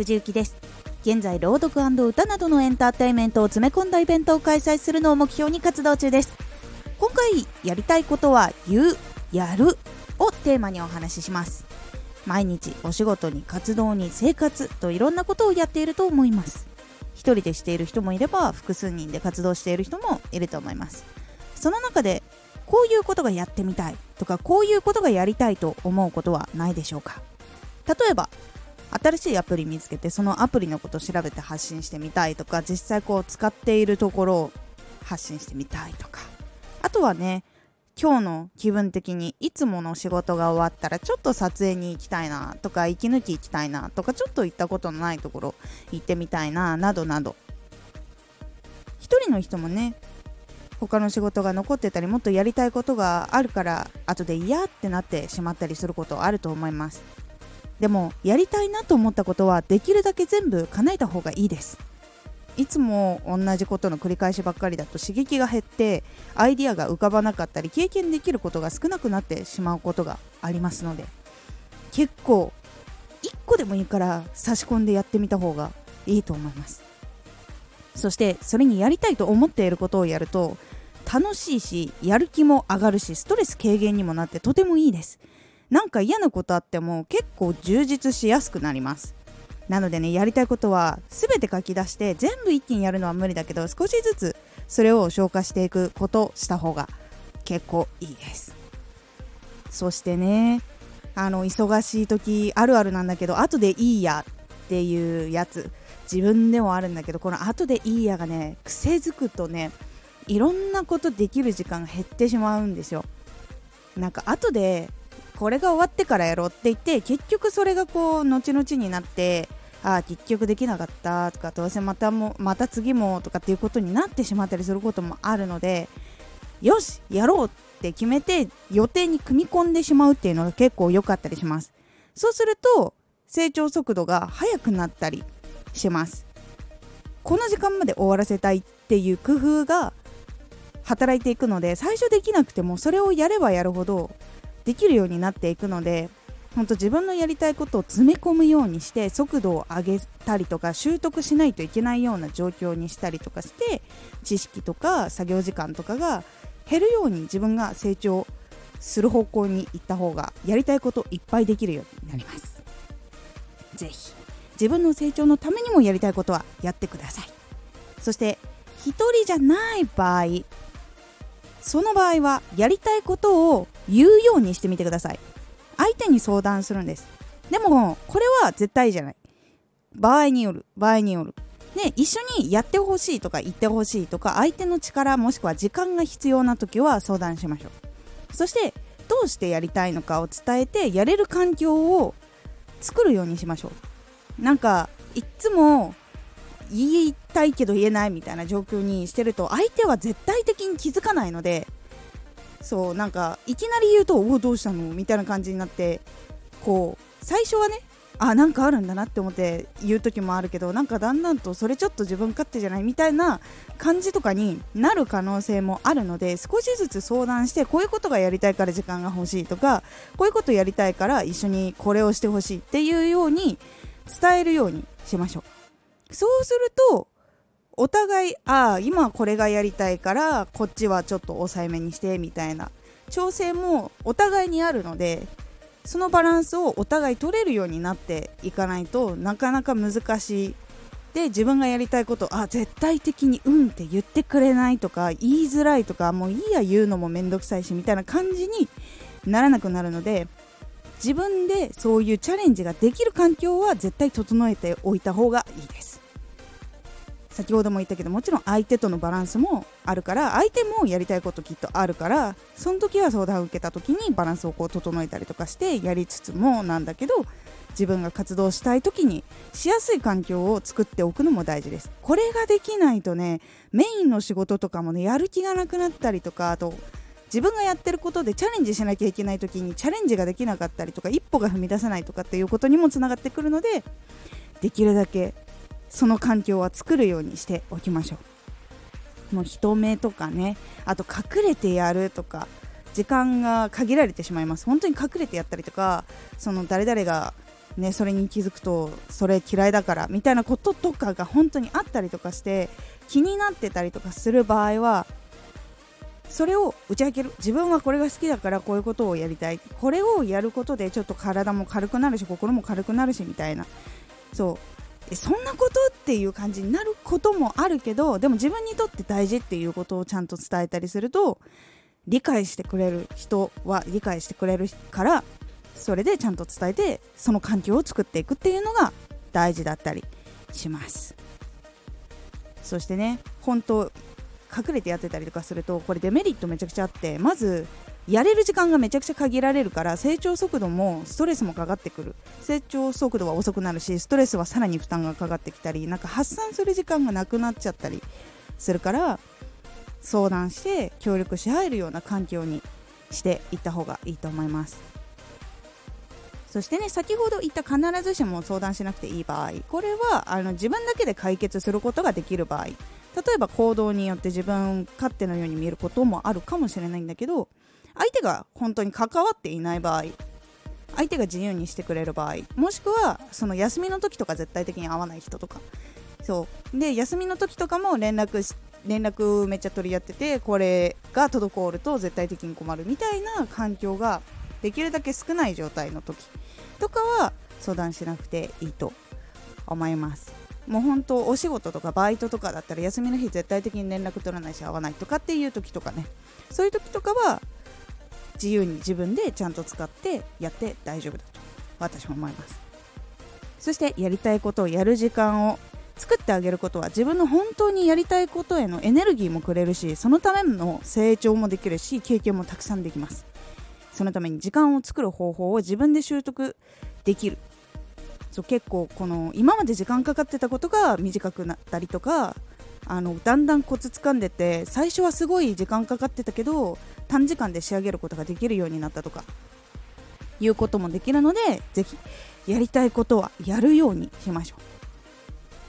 藤幸です。現在朗読歌などのエンターテインメントを詰め込んだイベントを開催するのを目標に活動中です。今回やりたいことは言うやるをテーマにお話しします。毎日お仕事に活動に生活といろんなことをやっていると思います。一人でしている人もいれば複数人で活動している人もいると思います。その中でこういうことがやってみたいとかこういうことがやりたいと思うことはないでしょうか？例えば新しいアプリ見つけてそのアプリのことを調べて発信してみたいとか実際こう使っているところを発信してみたいとか。あとはね今日の気分的にいつもの仕事が終わったらちょっと撮影に行きたいなとか息抜き行きたいなとかちょっと行ったことのないところ行ってみたいななどなど。一人の人もね他の仕事が残ってたりもっとやりたいことがあるから後で嫌ってなってしまったりすることあると思います。でもやりたいなと思ったことはできるだけ全部叶えた方がいいです。いつも同じことの繰り返しばっかりだと刺激が減ってアイディアが浮かばなかったり経験できることが少なくなってしまうことがありますので結構1個でもいいから差し込んでやってみた方がいいと思います。そしてそれにやりたいと思っていることをやると楽しいしやる気も上がるしストレス軽減にもなってとてもいいです。なんか嫌なことあっても結構充実しやすくなります。なのでねやりたいことは全て書き出して全部一気にやるのは無理だけど少しずつそれを消化していくことした方が結構いいです。そしてねあの忙しい時あるあるなんだけど後でいいやっていうやつ自分でもあるんだけどこの後でいいやがね癖づくとねいろんなことできる時間が減ってしまうんですよ。なんか後でこれが終わってからやろうって言って結局それがこう後々になってああ結局できなかったとかどうせまたもまた次もとかっていうことになってしまったりすることもあるのでよしやろうって決めて予定に組み込んでしまうっていうのが結構良かったりします。そうすると成長速度が速くなったりします。この時間まで終わらせたいっていう工夫が働いていくので最初できなくてもそれをやればやるほどできるようになっていくので本当自分のやりたいことを詰め込むようにして速度を上げたりとか習得しないといけないような状況にしたりとかして知識とか作業時間とかが減るように自分が成長する方向に行った方がやりたいこといっぱいできるようになります。是非自分の成長のためにもやりたいことはやってください。そして1人じゃない場合その場合はやりたいことを言うようにしてみてください。相手に相談するんです。でもこれは絶対じゃない。場合による場合による。ね一緒にやってほしいとか言ってほしいとか相手の力もしくは時間が必要な時は相談しましょう。そしてどうしてやりたいのかを伝えてやれる環境を作るようにしましょう。なんかいっつも言いたいけど言えないみたいな状況にしてると相手は絶対的に気づかないのでそうなんかいきなり言うと「おおどうしたの?」みたいな感じになってこう最初はねあなんかあるんだなって思って言う時もあるけどなんかだんだんとそれちょっと自分勝手じゃないみたいな感じとかになる可能性もあるので少しずつ相談してこういうことがやりたいから時間が欲しいとかこういうことやりたいから一緒にこれをしてほしいっていうように伝えるようにしましょうそうするとお互いああ今これがやりたいからこっちはちょっと抑えめにしてみたいな調整もお互いにあるのでそのバランスをお互い取れるようになっていかないとなかなか難しいで自分がやりたいことあ絶対的にうんって言ってくれないとか言いづらいとかもういいや言うのもめんどくさいしみたいな感じにならなくなるので自分でそういうチャレンジができる環境は絶対整えておいた方がいいです。先ほども言ったけどもちろん相手とのバランスもあるから相手もやりたいこときっとあるからその時は相談を受けた時にバランスをこう整えたりとかしてやりつつもなんだけど自分が活動したい時にしやすい環境を作っておくのも大事です。これができないとねメインの仕事とかもねやる気がなくなったりとかあと自分がやってることでチャレンジしなきゃいけない時にチャレンジができなかったりとか一歩が踏み出せないとかっていうことにもつながってくるのでできるだけその環境は作るようにしておきましょう。もう人目とかねあと隠れてやるとか時間が限られてしまいます。本当に隠れてやったりとかその誰々がね、それに気づくとそれ嫌いだからみたいなこととかが本当にあったりとかして気になってたりとかする場合はそれを打ち明ける。自分はこれが好きだからこういうことをやりたい。これをやることでちょっと体も軽くなるし心も軽くなるしみたいな。そう。そんなことっていう感じになることもあるけどでも自分にとって大事っていうことをちゃんと伝えたりすると理解してくれる人は理解してくれるからそれでちゃんと伝えてその環境を作っていくっていうのが大事だったりします。そしてね本当隠れてやってたりとかするとこれデメリットめちゃくちゃあってまずやれる時間がめちゃくちゃ限られるから成長速度もストレスもかかってくる。成長速度は遅くなるしストレスはさらに負担がかかってきたりなんか発散する時間がなくなっちゃったりするから相談して協力し合えるような環境にしていった方がいいと思います。そしてね先ほど言った必ずしも相談しなくていい場合これはあの自分だけで解決することができる場合。例えば行動によって自分勝手のように見えることもあるかもしれないんだけど相手が本当に関わっていない場合相手が自由にしてくれる場合もしくはその休みの時とか絶対的に会わない人とか。そう。で休みの時とかも連絡し連絡めっちゃ取り合っててこれが滞ると絶対的に困るみたいな環境ができるだけ少ない状態の時とかは相談しなくていいと。思います。もう本当お仕事とかバイトとかだったら休みの日絶対的に連絡取らないし会わないとかっていう時とかね。そういう時とかは自由に自分でちゃんと使ってやって大丈夫だと私も思います。そしてやりたいことをやる時間を作ってあげることは自分の本当にやりたいことへのエネルギーもくれるしそのための成長もできるし経験もたくさんできます。そのために時間を作る方法を自分で習得できる。そう結構この今まで時間かかってたことが短くなったりとかあのだんだんコツつかんでて最初はすごい時間かかってたけど短時間で仕上げることができるようになったとかいうこともできるのでぜひやりたいことはやるようにしましょう。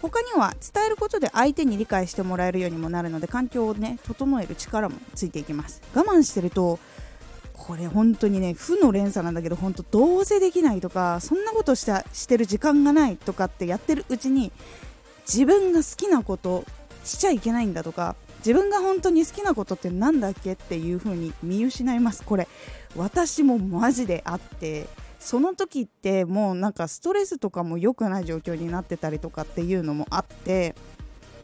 他には伝えることで相手に理解してもらえるようにもなるので環境をね整える力もついていきます。我慢してるとこれ本当にね負の連鎖なんだけど本当どうせできないとかそんなことしたしてる時間がないとかってやってるうちに自分が好きなことしちゃいけないんだとか自分が本当に好きなことって何だっけっていう風に見失います。これ私もマジであってその時ってもうなんかストレスとかも良くない状況になってたりとかっていうのもあって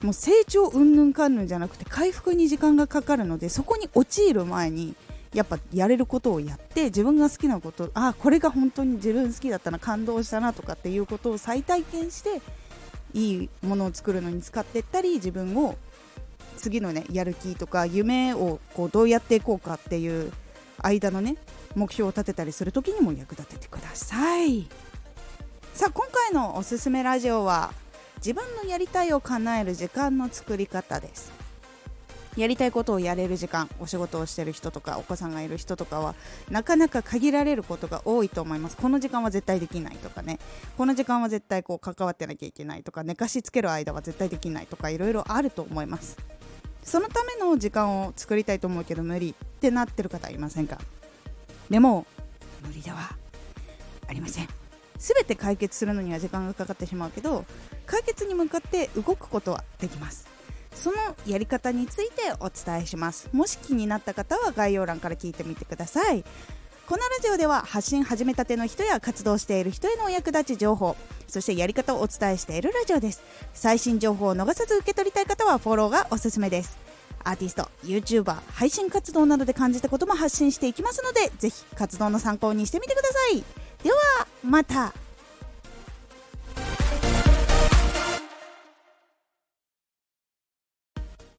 もう成長うんぬんかんぬんじゃなくて回復に時間がかかるのでそこに陥る前にやっぱやれることをやって自分が好きなことあこれが本当に自分好きだったな感動したなとかっていうことを再体験していいものを作るのに使っていったり自分を次のねやる気とか夢をこうどうやっていこうかっていう間のね目標を立てたりする時にも役立ててください。さあ今回のおすすめラジオは自分のやりたいを叶える時間の作り方です。やりたいことをやれる時間お仕事をしてる人とかお子さんがいる人とかはなかなか限られることが多いと思います。この時間は絶対できないとかね。この時間は絶対こう関わってなきゃいけないとか寝かしつける間は絶対できないとかいろいろあると思います。そのための時間を作りたいと思うけど無理ってなってる方いませんか？でも無理ではありません。全て解決するのには時間がかかってしまうけど解決に向かって動くことはできます。そのやり方についてお伝えします。もし気になった方は概要欄から聞いてみてください。このラジオでは発信始めたての人や活動している人へのお役立ち情報そしてやり方をお伝えしているラジオです。最新情報を逃さず受け取りたい方はフォローがおすすめです。アーティスト YouTuber 配信活動などで感じたことも発信していきますのでぜひ活動の参考にしてみてください。ではまた。